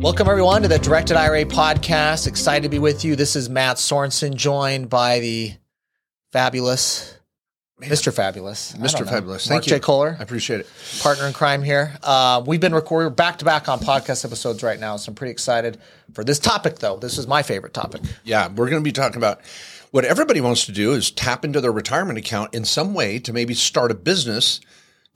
Welcome, everyone, to the Directed IRA podcast. Excited to be with you. This is Mat Sorensen, joined by the fabulous Mr. Fabulous. Mr. Fabulous. Mark Thank you. J. Kohler, I appreciate it. partner in crime here. Uh, we've been recording back to back on podcast episodes right now, so I'm pretty excited for this topic, though. This is my favorite topic. Yeah, we're going to be talking about what everybody wants to do is tap into their retirement account in some way to maybe start a business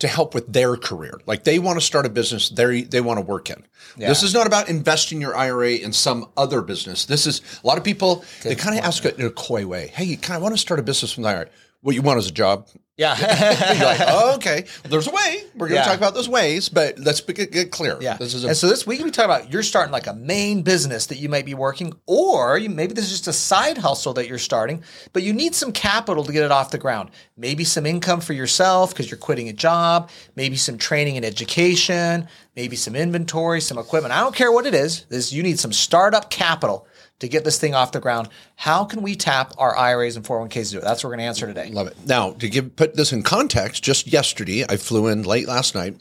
to help with their career. Like they want to start a business they they want to work in. This is not about investing your IRA in some other business. This is a lot of people they kind of ask it in a coy way. Hey, you kind of want to start a business from the IRA. What you want is a job. Yeah. You're like, oh, okay. Well, there's a way. We're going to Yeah. talk about those ways, but let's get, get clear. Yeah. This is a and so this week we talking about you're starting like a main business that you might be working, or you, maybe this is just a side hustle that you're starting, but you need some capital to get it off the ground. Maybe some income for yourself because you're quitting a job, maybe some training and education, maybe some inventory, some equipment. I don't care what it is. This you need some startup capital to get this thing off the ground. How can we tap our IRAs and 401ks to do it? That's what we're going to answer today. Love it. Now, to give put this in context, just yesterday I flew in late last night.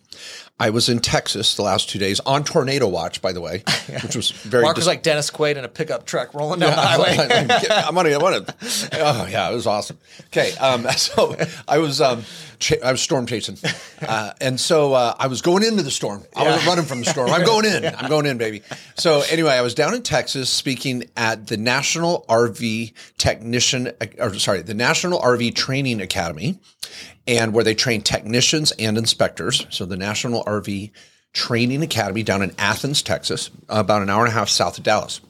I was in Texas the last two days on tornado watch, by the way, which was very. Mark was dis- like Dennis Quaid in a pickup truck rolling down the highway. I'm on. I want to. Oh yeah, it was awesome. Okay, um, so I was um, ch- I was storm chasing, uh, and so uh, I was going into the storm. I wasn't running from the storm. I'm going in. I'm going in, baby. So anyway, I was down in Texas speaking at the National RV Technician, or sorry, the National RV Training Academy, and where they train technicians and inspectors. So the National RV Training Academy down in Athens, Texas, about an hour and a half south of Dallas.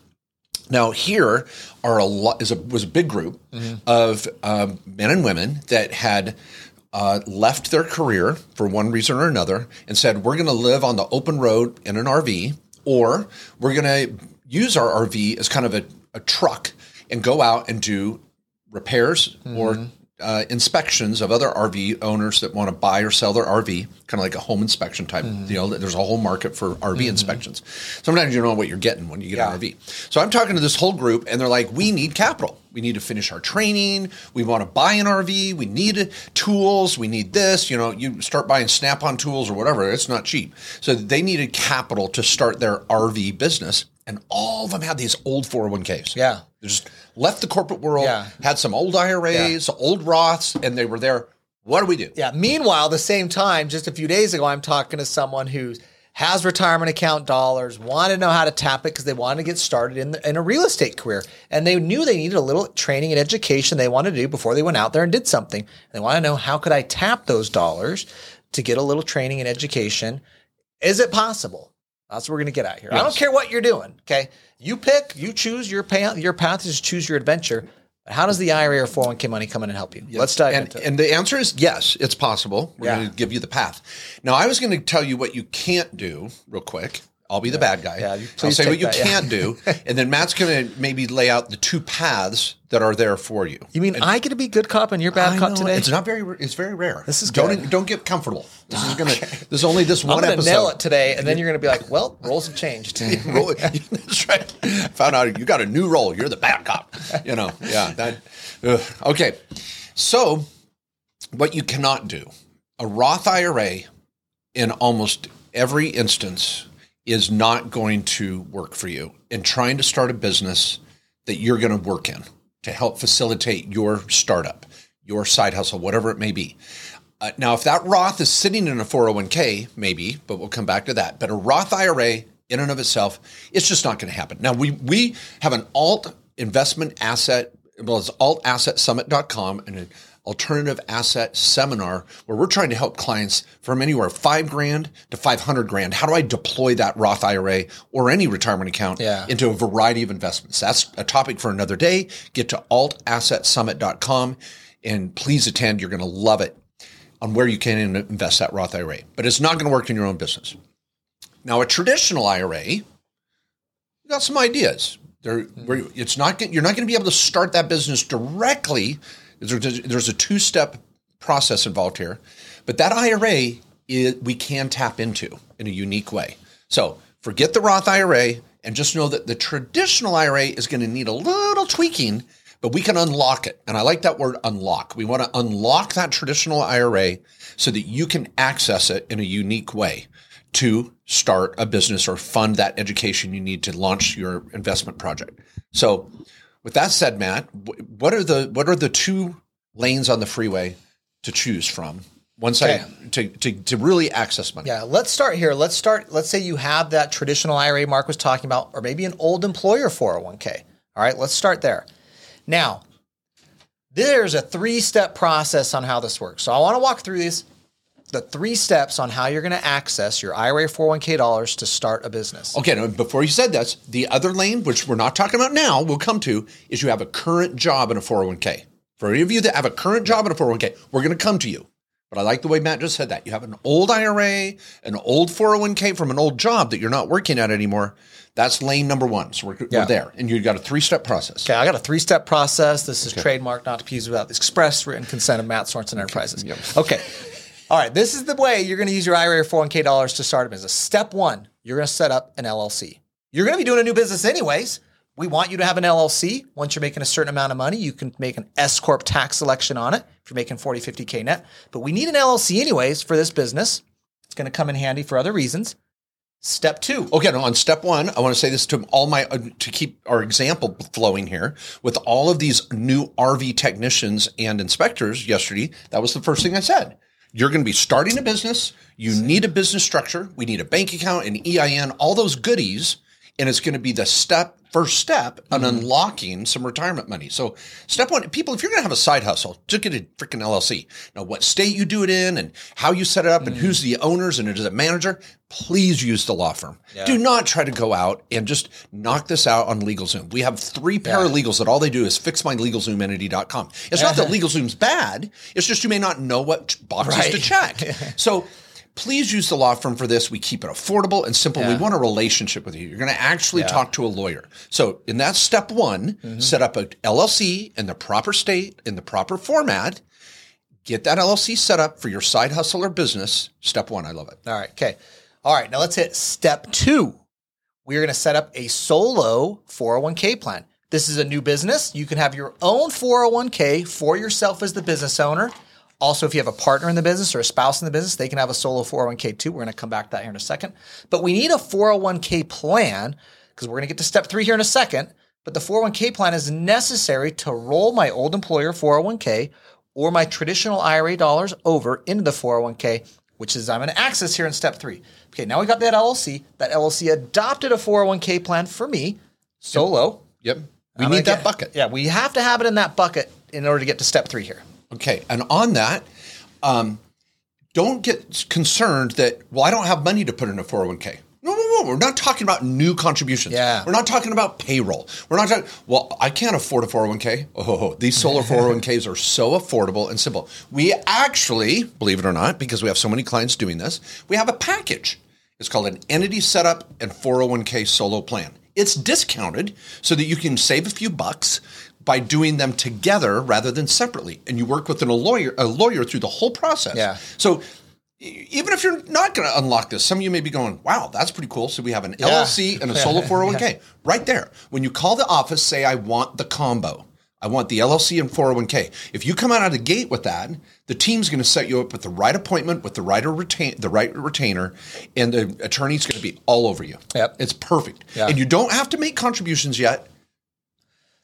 Now here are a lot is a was a big group of um, men and women that had uh, left their career for one reason or another and said we're going to live on the open road in an RV or we're going to use our RV as kind of a, a truck and go out and do repairs or uh, inspections of other RV owners that want to buy or sell their RV, kind of like a home inspection type deal. There's a whole market for RV inspections. Sometimes you don't know what you're getting when you get Yeah. an RV. So I'm talking to this whole group, and they're like, "We need capital. We need to finish our training. We want to buy an RV. We need tools. We need this. You know, you start buying Snap-on tools or whatever. It's not cheap. So they needed capital to start their RV business, and all of them had these old 401ks. Yeah. Just left the corporate world, Yeah. had some old IRAs, old Roths, and they were there. What do we do? Yeah. Meanwhile, the same time, just a few days ago, I'm talking to someone who has retirement account dollars, wanted to know how to tap it because they wanted to get started in, the, in a real estate career. And they knew they needed a little training and education they wanted to do before they went out there and did something. They want to know how could I tap those dollars to get a little training and education? Is it possible? That's what we're going to get at here. I don't care what you're doing. Okay. You pick, you choose your path, your path is choose your adventure. But how does the IRA or 401k money come in and help you? Let's dive And, into it. and the answer is yes, it's possible. We're Yeah. going to give you the path. Now, I was going to tell you what you can't do real quick. I'll be the bad guy. Yeah, I'll say what you that, can't do, and then Mat's going to maybe lay out the two paths that are there for you. You mean I get to be good cop and you're bad I cop know, today? It's not very. It's very rare. This is don't good. don't get comfortable. This is gonna. There's only this one I'm going to episode. nail it today, and then you're going to be like, "Well, roles have changed." That's right. Found out you got a new role. You're the bad cop. You know, yeah. That. ugh. Okay. So, what you cannot do, a Roth IRA, in almost every instance, is not going to work for you in trying to start a business that you're going to work in to help facilitate your startup, your side hustle, whatever it may be. Uh, now, if that Roth is sitting in a 401k, maybe, but we'll come back to that. But a Roth IRA in and of itself, it's just not going to happen. Now, we we have an alt investment asset, well, it's altassetsummit.com and an alternative asset seminar where we're trying to help clients from anywhere five grand to 500 grand. How do I deploy that Roth IRA or any retirement account Yeah. into a variety of investments? That's a topic for another day. Get to altassetsummit.com and please attend. You're going to love it on where you can invest that Roth IRA, but it's not going to work in your own business. Now, a traditional IRA, you got some ideas. There, where it's not you're not going to be able to start that business directly. There's, a two step process involved here, but that IRA is, we can tap into in a unique way. So forget the Roth IRA and just know that the traditional IRA is going to need a little tweaking, but we can unlock it. And I like that word unlock. We want to unlock that traditional IRA so that you can access it in a unique way to start a business or fund that education you need to launch your investment project. So, with that said, Mat, what are the what are the two lanes on the freeway to choose from? One side to, to, to really access money. Yeah, let's start here. Let's start. Let's say you have that traditional IRA Mark was talking about, or maybe an old employer 401k. All right, let's start there. Now, there's a three step process on how this works. So I want to walk through these the three steps on how you're going to access your IRA 401k dollars to start a business. Okay, now before you said this, the other lane, which we're not talking about now, we'll come to, is you have a current job in a 401k. For any of you that have a current job in a 401k, we're going to come to you. But I like the way Mat just said that. You have an old IRA, an old 401k from an old job that you're not working at anymore. That's lane number one. So we're, yeah. we're there. And you've got a three step process. Okay, I got a three step process. This is okay. trademark, not to be used without the express written consent of Mat Sorensen Enterprises. Yep. Okay. All right, this is the way you're going to use your IRA or 401k dollars to start a business. Step one, you're going to set up an LLC. You're going to be doing a new business anyways. We want you to have an LLC. Once you're making a certain amount of money, you can make an S Corp tax selection on it if you're making 40, 50K net. But we need an LLC anyways for this business. It's going to come in handy for other reasons. Step two. Okay, on step one, I want to say this to all my uh, to keep our example flowing here with all of these new RV technicians and inspectors yesterday. That was the first thing I said. You're going to be starting a business. You need a business structure. We need a bank account, an EIN, all those goodies. And it's going to be the step, first step on mm-hmm. unlocking some retirement money. So, step one, people, if you're going to have a side hustle, just get a freaking LLC. Now, what state you do it in and how you set it up mm-hmm. and who's mm. the owners and is it manager, please use the law firm. Yeah. Do not try to go out and just knock this out on LegalZoom. We have three paralegals yeah. that all they do is fix my LegalZoomEntity.com. It's not that LegalZoom's bad. It's just you may not know what boxes right. to check. so please use the law firm for this. We keep it affordable and simple. Yeah. We want a relationship with you. You're going to actually yeah. talk to a lawyer. So in that step one, mm-hmm. set up a LLC in the proper state, in the proper format get that LLC set up for your side hustle or business. Step one, I love it. All right. Okay. All right, now let's hit step two. We're going to set up a solo 401k plan. This is a new business. You can have your own 401k for yourself as the business owner. Also, if you have a partner in the business or a spouse in the business, they can have a solo 401k too. We're going to come back to that here in a second. But we need a 401k plan because we're going to get to step three here in a second. But the 401k plan is necessary to roll my old employer 401k or my traditional IRA dollars over into the 401k which is I'm going to access here in step three. Okay, now we got that LLC. That LLC adopted a 401k plan for me solo. Yep. yep. We I'm need that get, bucket. Yeah, we have to have it in that bucket in order to get to step three here. Okay, and on that, um, don't get concerned that well, I don't have money to put in a 401k. No, no, no. We're not talking about new contributions. Yeah. We're not talking about payroll. We're not talking, well, I can't afford a 401k. Oh, these solo 401ks are so affordable and simple. We actually, believe it or not, because we have so many clients doing this, we have a package. It's called an entity setup and 401k solo plan. It's discounted so that you can save a few bucks by doing them together rather than separately. And you work with a lawyer, a lawyer through the whole process. Yeah. So even if you're not going to unlock this, some of you may be going, wow, that's pretty cool. So we have an yeah. LLC and a solo 401k yeah. right there. When you call the office, say, I want the combo. I want the LLC and 401k. If you come out of the gate with that, the team's going to set you up with the right appointment, with the right retain, the right retainer, and the attorney's going to be all over you. Yep. It's perfect. Yeah. And you don't have to make contributions yet.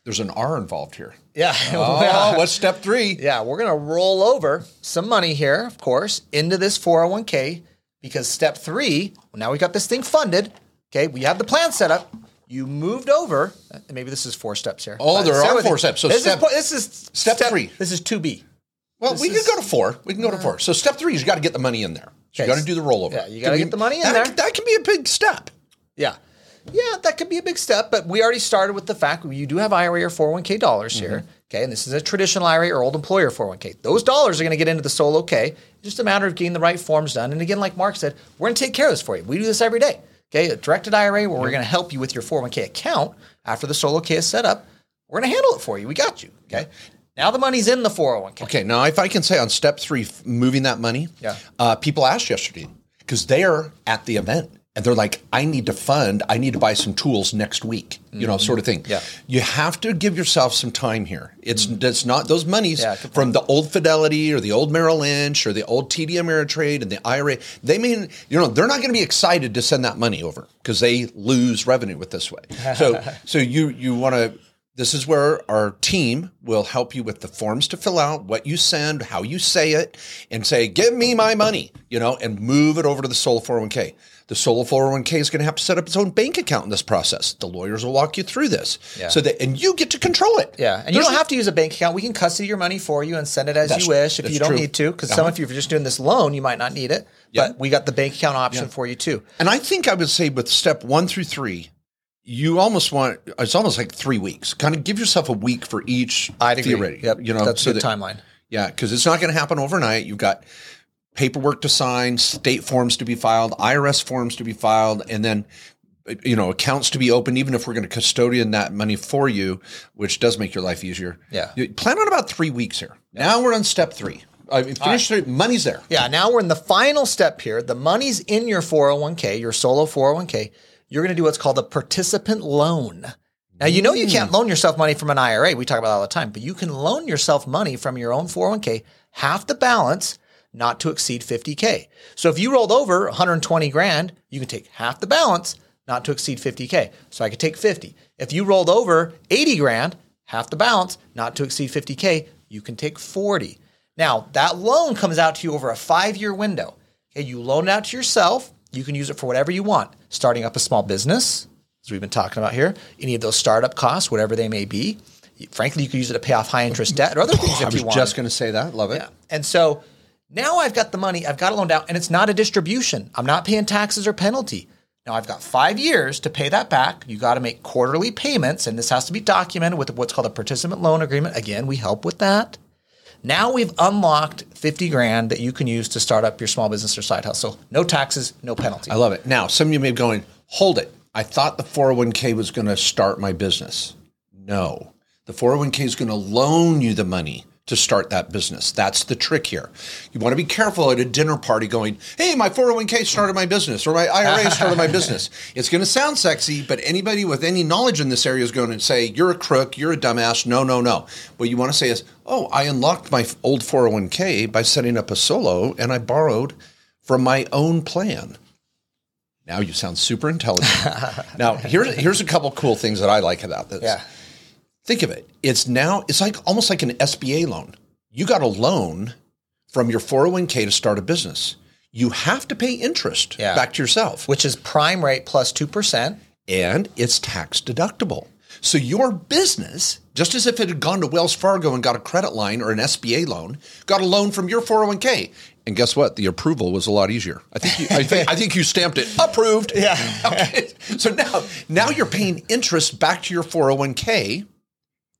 There's an R involved here. Yeah. Oh, what's step three? Yeah, we're going to roll over some money here, of course, into this 401k because step three, well, now we got this thing funded. Okay, we have the plan set up. You moved over. Uh, maybe this is four steps here. Oh, there are four steps. So this step, is, this is step, step three. This is 2B. Well, this we is, can go to four. We can go to uh, four. So step three is you got to get the money in there. So okay. you got to do the rollover. Yeah, you got to get the money in that, there. That can be a big step. Yeah. Yeah, that could be a big step, but we already started with the fact you do have IRA or 401k dollars mm-hmm. here. Okay, and this is a traditional IRA or old employer 401k. Those dollars are going to get into the solo K. It's just a matter of getting the right forms done. And again, like Mark said, we're going to take care of this for you. We do this every day. Okay, a directed IRA where we're going to help you with your 401k account after the solo K is set up. We're going to handle it for you. We got you. Okay. Now the money's in the 401k. Okay. Now, if I can say on step three, moving that money, yeah. Uh, people asked yesterday because they are at the event and they're like, I need to fund, I need to buy some tools next week, you know, sort of thing. Mm-hmm. Yeah. You have to give yourself some time here. It's it's not those monies Yeah, from the old Fidelity or the old Merrill Lynch or the old TD Ameritrade and the IRA. They mean, you know, they're not going to be excited to send that money over because they lose revenue with this way. So so you you want to this is where our team will help you with the forms to fill out, what you send, how you say it, and say, give me my money, you know, and move it over to the Solo 401k. The Solo 401k is going to have to set up its own bank account in this process. The lawyers will walk you through this. Yeah. So that, and you get to control it. Yeah, and you don't have to use a bank account. We can custody your money for you and send it as you wish if you don't true. need to. Because some Uh-huh. of you, if you're just doing this loan, you might not need it. Yeah. But we got the bank account option for you too. And I think I would say with step one through three, you almost want it's almost like three weeks. Kind of give yourself a week for each I'd agree. theory. Yep, you know, that's so good that- timeline. Yeah, because it's not going to happen overnight. You've got paperwork to sign, state forms to be filed, IRS forms to be filed, and then you know accounts to be opened. Even if we're going to custodian that money for you, which does make your life easier. Yeah. You plan on about three weeks here. Now we're on step three. I mean, finish three. Money's there. Yeah, now we're in the final step here. The money's in your 401k, your solo 401k. You're going to do what's called a participant loan. Now, you know you can't mm. loan yourself money from an IRA. We talk about that all the time, but you can loan yourself money from your own 401k, half the balance, not to exceed 50K. So if you rolled over 120 grand, you can take half the balance, not to exceed 50K. So I could take 50. If you rolled over 80 grand, half the balance, not to exceed 50K, you can take 40. Now, that loan comes out to you over a five year window. Okay, you loan it out to yourself. You can use it for whatever you want. Starting up a small business, as we've been talking about here, any of those startup costs, whatever they may be. Frankly, you could use it to pay off high interest debt or other things if you want. I was just going to say that. Love it. Yeah. And so now I've got the money, I've got it loaned out, and it's not a distribution. I'm not paying taxes or penalty. Now I've got five years to pay that back. You got to make quarterly payments, and this has to be documented with what's called a participant loan agreement. Again, we help with that. Now we've unlocked 50 grand that you can use to start up your small business or side hustle. No taxes, no penalty. I love it. Now, some of you may be going, hold it. I thought the 401k was going to start my business. No, the 401k is going to loan you the money to start that business. That's the trick here. You want to be careful at a dinner party going, hey, my 401k started my business or my IRA started my business. It's going to sound sexy, but anybody with any knowledge in this area is going to say, you're a crook, you're a dumbass. No, no, no. What you want to say is, oh, I unlocked my old 401k by setting up a solo and I borrowed from my own plan. Now you sound super intelligent. now here's here's a couple cool things that I like about this. Yeah. Think of it. It's now it's like almost like an SBA loan. You got a loan from your 401k to start a business. You have to pay interest Yeah. back to yourself. Which is prime rate plus 2%. And it's tax deductible. So your business, just as if it had gone to Wells Fargo and got a credit line or an SBA loan, got a loan from your 401k. And guess what? The approval was a lot easier. I think you, I think, I think you stamped it approved. Yeah. Okay. So now, now you're paying interest back to your 401k,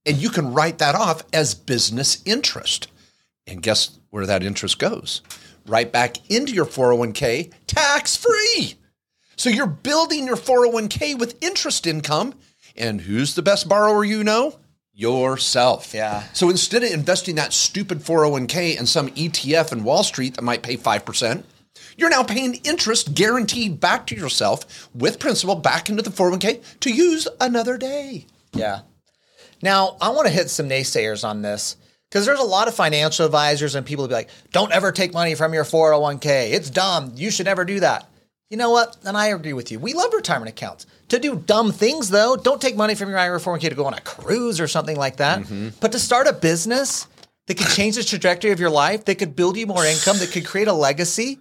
and you can write that off as business interest. And guess where that interest goes? Right back into your 401k, tax free. So you're building your 401k with interest income. And who's the best borrower you know? Yourself. Yeah. So instead of investing that stupid 401k in some ETF in Wall Street that might pay 5%, you're now paying interest guaranteed back to yourself with principal back into the 401k to use another day. Yeah. Now, I want to hit some naysayers on this because there's a lot of financial advisors and people who be like, don't ever take money from your 401k. It's dumb. You should never do that. You know what? And I agree with you. We love retirement accounts. To do dumb things, though, don't take money from your IRA 401k to go on a cruise or something like that. But to start a business that could change the trajectory of your life, that could build you more income, that could create a legacy,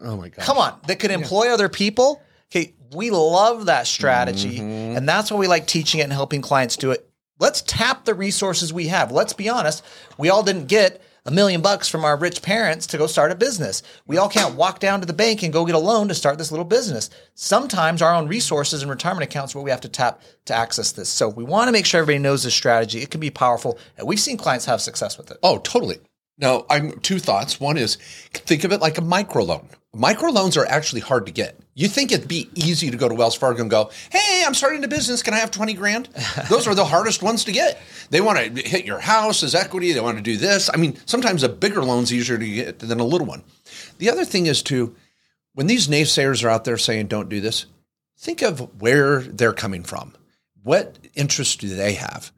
Oh my God. Come on, that could employ other people. Okay, we love that strategy. Mm-hmm. And that's why we like teaching it and helping clients do it. Let's tap the resources we have. Let's be honest, we all didn't get a million bucks from our rich parents to go start a business. We all can't walk down to the bank and go get a loan to start this little business. Sometimes our own resources and retirement accounts are what we have to tap to access this. So we want to make sure everybody knows this strategy. It can be powerful, and we've seen clients have success with it. Oh, totally. Now, I'm two thoughts. One is think of it like a microloan. Microloans are actually hard to get. You think it'd be easy to go to Wells Fargo and go, "Hey, I'm starting a business. Can I have 20 grand?" Those are the hardest ones to get. They want to hit your house as equity. They want to do this. I mean, sometimes a bigger loan's easier to get than a little one. The other thing is to when these naysayers are out there saying don't do this, think of where they're coming from. What interest do they have?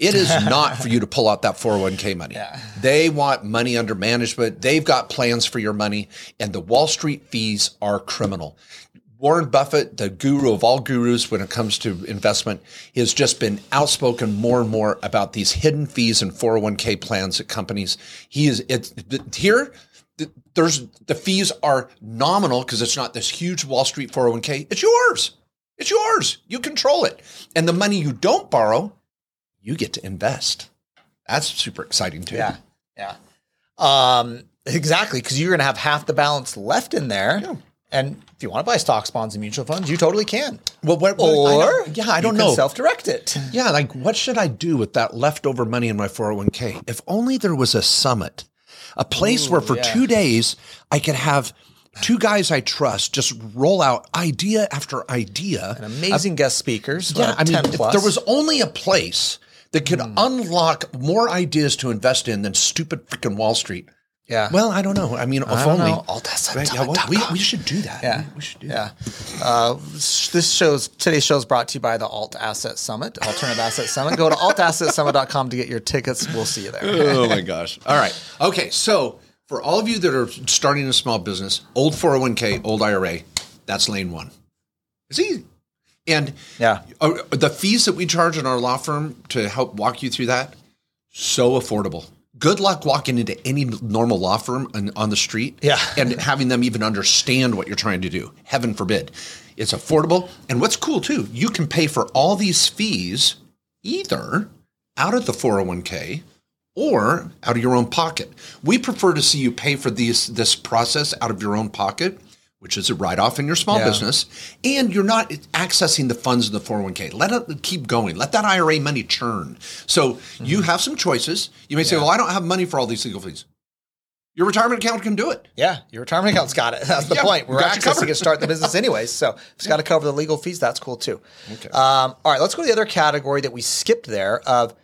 It is not for you to pull out that 401k money. Yeah. They want money under management. They've got plans for your money, and the Wall Street fees are criminal. Warren Buffett, the guru of all gurus when it comes to investment, has just been outspoken more and more about these hidden fees and 401k plans at companies. He is it's here. There's the fees are nominal because it's not this huge Wall Street 401k. It's yours. It's yours. You control it. And the money you don't borrow, you get to invest. That's super exciting too. Yeah. Yeah. Um, exactly. Cause you're going to have half the balance left in there. Yeah. And if you want to buy stocks, bonds, and mutual funds, you totally can. Well, what, what- Or don't- yeah, I don't know. Self-direct it. Yeah, like what should I do with that leftover money in my 401k? If only there was a summit, a place where for yeah. two days I could have two guys I trust just roll out idea after idea. And amazing guest speakers. yeah, uh, I mean, 10 if there was only a place that could unlock more ideas to invest in than stupid freaking Wall Street. yeah. Well, I don't know. I mean, if I don't only. Right, yeah, well, we, we should do that. Yeah. we should do Yeah. Uh, this shows today's show is brought to you by the Alt Asset Summit, Alternative Asset Summit. Go to altassetsummit.com to get your tickets. We'll see you there. oh my gosh. All right. Okay. So for all of you that are starting a small business, old 401k, old IRA, that's lane one. It's easy. And Yeah. uh, the fees that we charge in our law firm to help walk you through that, so affordable. Good luck walking into any normal law firm on, on the street Yeah. and having them even understand what you're trying to do. Heaven forbid. It's affordable. And what's cool too, you can pay for all these fees either out of the 401k or out of your own pocket. We prefer to see you pay for these this process out of your own pocket, which is a write off in your small Yeah. business, and you're not accessing the funds in the 401k. Let it keep going. Let that IRA money churn. So Mm-hmm. you have some choices. You may say, "Well, I don't have money for all these legal fees." Your retirement account can do it. Yeah, your retirement account's got it. That's the Yeah, point. We're accessing it, start the business anyways. So it's got to cover the legal fees. That's cool too. Okay. Um, all right, let's go to the other category that we skipped there. Of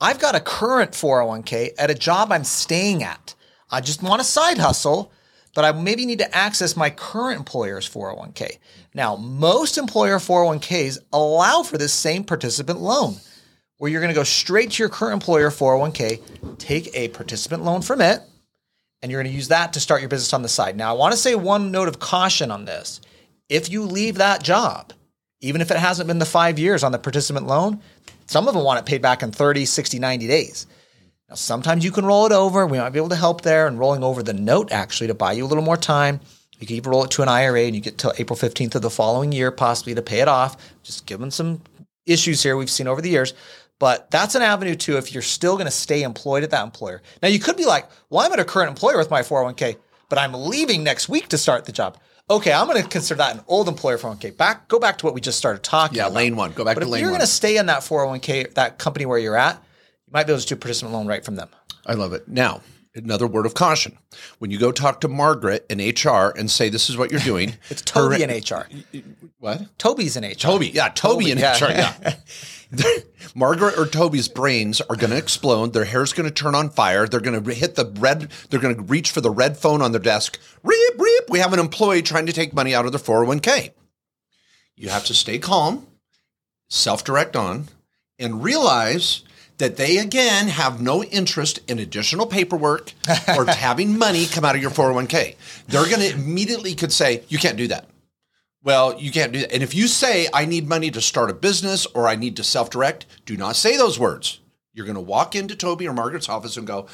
I've got a current 401k at a job I'm staying at. I just want a side hustle, but I maybe need to access my current employer's 401k. Now, most employer 401ks allow for this same participant loan where you're going to go straight to your current employer 401k, take a participant loan from it, and you're going to use that to start your business on the side. Now, I want to say one note of caution on this. If you leave that job, even if it hasn't been the five years on the participant loan, some of them want it paid back in 30, 60, 90 days. Now, sometimes you can roll it over. We might be able to help there and rolling over the note actually to buy you a little more time. You can even roll it to an IRA and you get till April 15th of the following year, possibly to pay it off. Just given some issues here we've seen over the years. But that's an avenue too if you're still going to stay employed at that employer. Now, you could be like, well, I'm at a current employer with my 401k, but I'm leaving next week to start the job. Okay, I'm going to consider that an old employer 401k. Back, go back to what we just started talking Yeah, about. lane one. Go back But to lane one. if you're going to stay in that 401k, that company where you're at, you might be able to do a participant loan right from them. I love it. Now, another word of caution. When you go talk to Margaret in HR and say this is what you're doing, It's Toby her- in HR. What? Toby's in HR. Toby, yeah, Toby, in yeah. HR, yeah. Margaret or Toby's brains are going to explode. Their hair's going to turn on fire. They're going to hit the red. They're going to reach for the red phone on their desk. Reep, reep. We have an employee trying to take money out of their 401k. You have to stay calm, self direct on, and realize that they again have no interest in additional paperwork or having money come out of your 401k. They're going to immediately could say, you can't do that. Well, you can't do that. And if you say, I need money to start a business or I need to self direct, do not say those words. You're going to walk into Toby or Margaret's office and go,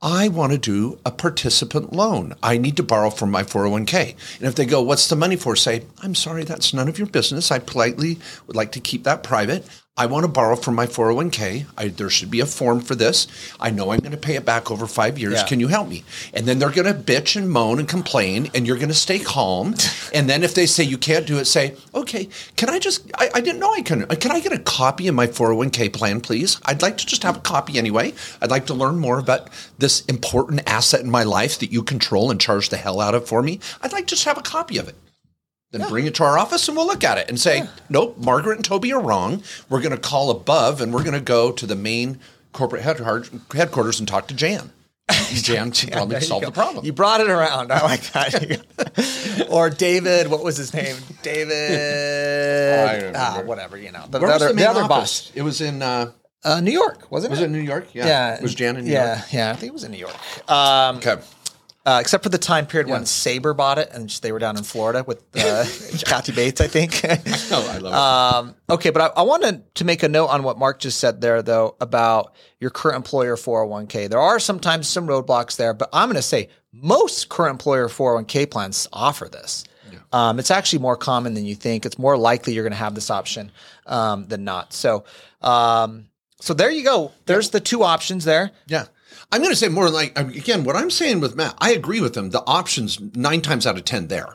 I want to do a participant loan. I need to borrow from my 401k. And if they go, What's the money for? Say, I'm sorry, that's none of your business. I politely would like to keep that private. I want to borrow from my 401k. I, there should be a form for this. I know I'm going to pay it back over five years. Yeah. Can you help me? And then they're going to bitch and moan and complain, and you're going to stay calm. and then if they say you can't do it, say, okay, can I just, I, I didn't know I can, can I get a copy of my 401k plan, please? I'd like to just have a copy anyway. I'd like to learn more about this important asset in my life that you control and charge the hell out of for me. I'd like to just have a copy of it. Then bring it to our office and we'll look at it and say, nope, Margaret and Toby are wrong. We're going to call above and we're going to go to the main corporate head- headquarters and talk to Jan. Jan could probably solve the problem. You brought it around. I like that. or David, what was his name? David. Ah, whatever. You know, the, Where the was other, the main the other office? boss. It was in. Uh, Uh, New York, wasn't was it? Was it New York? Yeah. Yeah. Was Jan in New yeah, York? Yeah, I think it was in New York. Um, Okay. Uh, except for the time period Yeah. when Sabre bought it, and they were down in Florida with uh, Kathy Bates, I think. Oh, I love Um, okay, but I, I wanted to make a note on what Mark just said there, though, about your current employer 401k. There are sometimes some roadblocks there, but I'm going to say most current employer 401k plans offer this. Um, it's actually more common than you think. It's more likely you're going to have this option um, than not. So, um, so there you go. There's the two options there. Yeah. I'm going to say more than like, um, again, what I'm saying with Mat, I agree with him. The options nine times out of 10 there.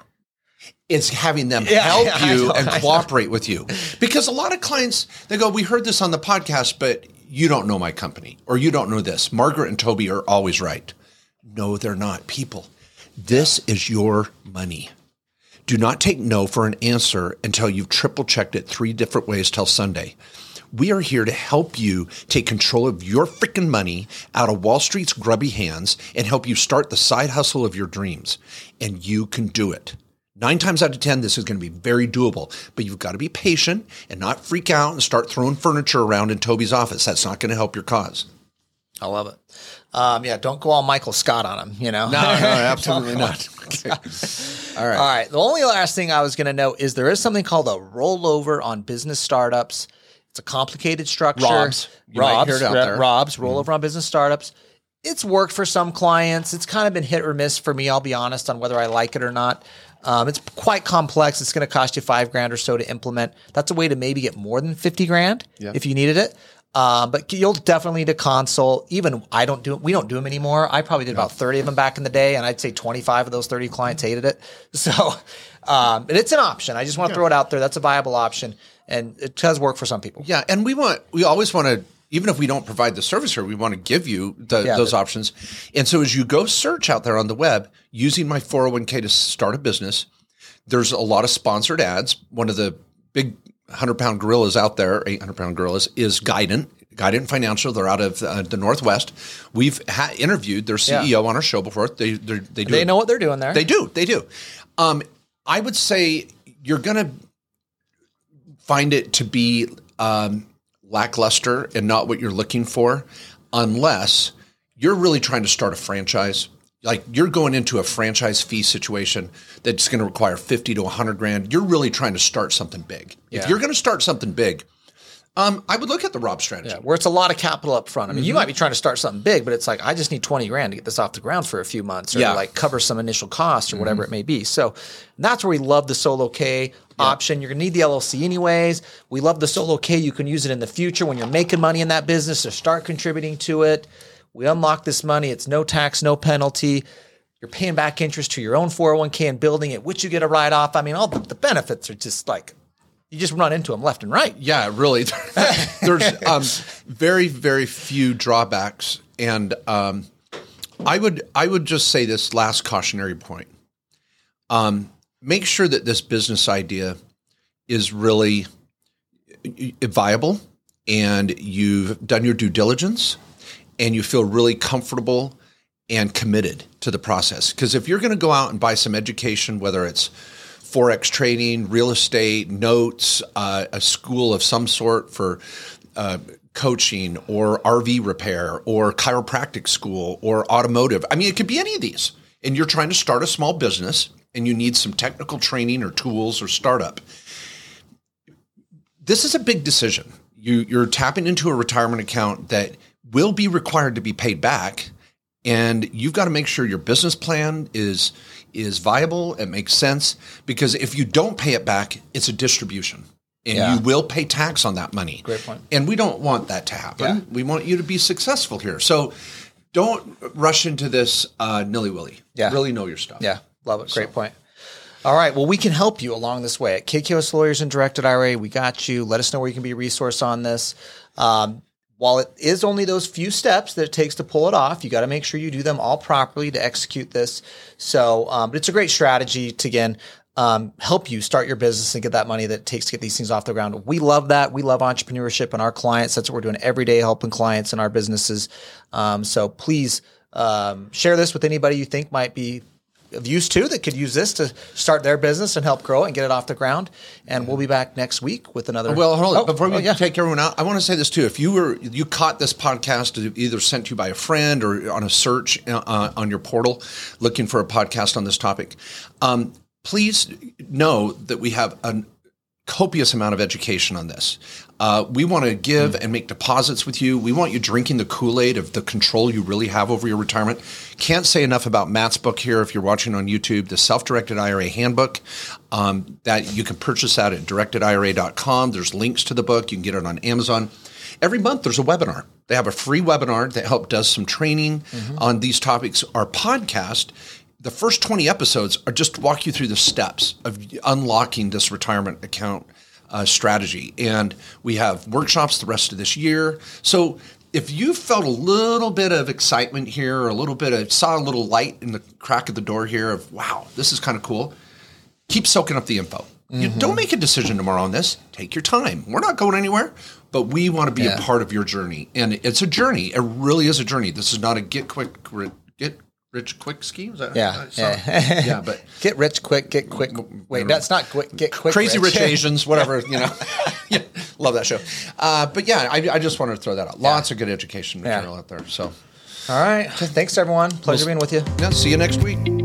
It's having them Yeah, help yeah, you know, and cooperate with you. Because a lot of clients, they go, We heard this on the podcast, but you don't know my company or you don't know this. Margaret and Toby are always right. No, they're not. People, this is your money. Do not take no for an answer until you've triple checked it three different ways till Sunday. We are here to help you take control of your freaking money out of Wall Street's grubby hands and help you start the side hustle of your dreams. And you can do it. Nine times out of 10, this is going to be very doable, but you've got to be patient and not freak out and start throwing furniture around in Toby's office. That's not going to help your cause. I love it. Um, yeah, don't go all Michael Scott on him, you know? No, no, absolutely not. All right. All right. The only last thing I was going to note is there is something called a rollover on business startups. It's a complicated structure. Robs. You Robs, hear it out there. Mm-hmm. Robs, rollover on business startups. It's worked for some clients. It's kind of been hit or miss for me. I'll be honest on whether I like it or not. Um, it's quite complex. It's going to cost you five grand or so to implement. That's a way to maybe get more than fifty grand if you needed it. Um, but you'll definitely need a console. Even I don't do we don't do them anymore. I probably did about thirty of them back in the day, and I'd say twenty five of those thirty clients hated it. So, um, but it's an option. I just want to throw it out there. That's a viable option, and it does work for some people. Yeah, and we want we always want to even if we don't provide the service here, we want to give you the, Yeah, those the- options. And so as you go search out there on the web using my 401k to start a business, there's a lot of sponsored ads. One of the big 100 pound gorillas out there, 800 pound gorillas, is Guidant. Guidant Financial. They're out of uh, the Northwest. We've ha- interviewed their CEO on our show before. They they're- do They know what they're doing there. they do. They do. Um, I would say you're going to find it to be um, lackluster and not what you're looking for, unless you're really trying to start a franchise. Like you're going into a franchise fee situation that's going to require 50 to 100 grand. You're really trying to start something big. If you're going to start something big, um, I would look at the Rob strategy. Yeah, where it's a lot of capital up front. I mean, Mm-hmm. you might be trying to start something big, but it's like I just need twenty grand to get this off the ground for a few months, or Yeah. Mm-hmm. like cover some initial costs or whatever it may be. So that's where we love the solo K option. You're gonna need the LLC anyways. We love the solo K. You can use it in the future when you're making money in that business to start contributing to it. We unlock this money. It's no tax, no penalty. You're paying back interest to your own 401k and building it, which you get a write off. I mean, all the, the benefits are just like you just run into them left and right. Yeah, really. There's um, very, very few drawbacks, and um, I would I would just say this last cautionary point. Um, make sure that this business idea is really viable, and you've done your due diligence, and you feel really comfortable and committed to the process. Because if you're going to go out and buy some education, whether it's forex trading, real estate, notes, uh, a school of some sort for uh, coaching or RV repair or chiropractic school or automotive. I mean, it could be any of these. And you're trying to start a small business and you need some technical training or tools or startup. This is a big decision. You, you're tapping into a retirement account that will be required to be paid back and you've got to make sure your business plan is is viable it makes sense because if you don't pay it back it's a distribution and Yeah. you will pay tax on that money Great point. and we don't want that to happen Yeah. we want you to be successful here so don't rush into this uh, nilly-willy Yeah. really know your stuff Yeah, love it. Great point. All right. Well, we can help you along this way at KKOS Lawyers and Directed IRA. We got you. Let us know where you can be a resource on this. Um, while it is only those few steps that it takes to pull it off, you got to make sure you do them all properly to execute this. So, um, but it's a great strategy to again um, help you start your business and get that money that it takes to get these things off the ground. We love that. We love entrepreneurship and our clients. That's what we're doing every day, helping clients and our businesses. Um, so please Um, share this with anybody you think might be of use to that could use this to start their business and help grow it and get it off the ground. And we'll be back next week with another. Well, hold on. Oh, Before we oh, yeah. take everyone out, I want to say this too. If you were you caught this podcast either sent to you by a friend or on a search uh, on your portal, looking for a podcast on this topic, um, please know that we have a copious amount of education on this. Uh, we want to give and make deposits with you. We want you drinking the Kool Aid of the control you really have over your retirement. Can't say enough about Mat's book here. If you're watching on YouTube, the Self Directed IRA Handbook, um, that you can purchase that at directedira.com. There's links to the book. You can get it on Amazon. Every month there's a webinar. They have a free webinar that help does some training on these topics. Our podcast, the first 20 episodes are just walk you through the steps of unlocking this retirement account uh, strategy. And we have workshops the rest of this year. So if you felt a little bit of excitement here, or a little bit of saw a little light in the crack of the door here of wow, this is kind of cool, keep soaking up the info. You don't make a decision tomorrow on this. Take your time. We're not going anywhere, but we want to be Yeah. a part of your journey, and it's a journey. It really is a journey. This is not a get quick rich quick scheme. Is that Yeah, yeah. yeah, but Get rich quick, get quick. Wait, that's not quick. Get quick. crazy rich Asians, whatever you know. yeah, love that show. Uh, but yeah, I, I just wanted to throw that out. Lots of good education material out there. So All right. Thanks, everyone. Pleasure being with you. yeah, see you next week.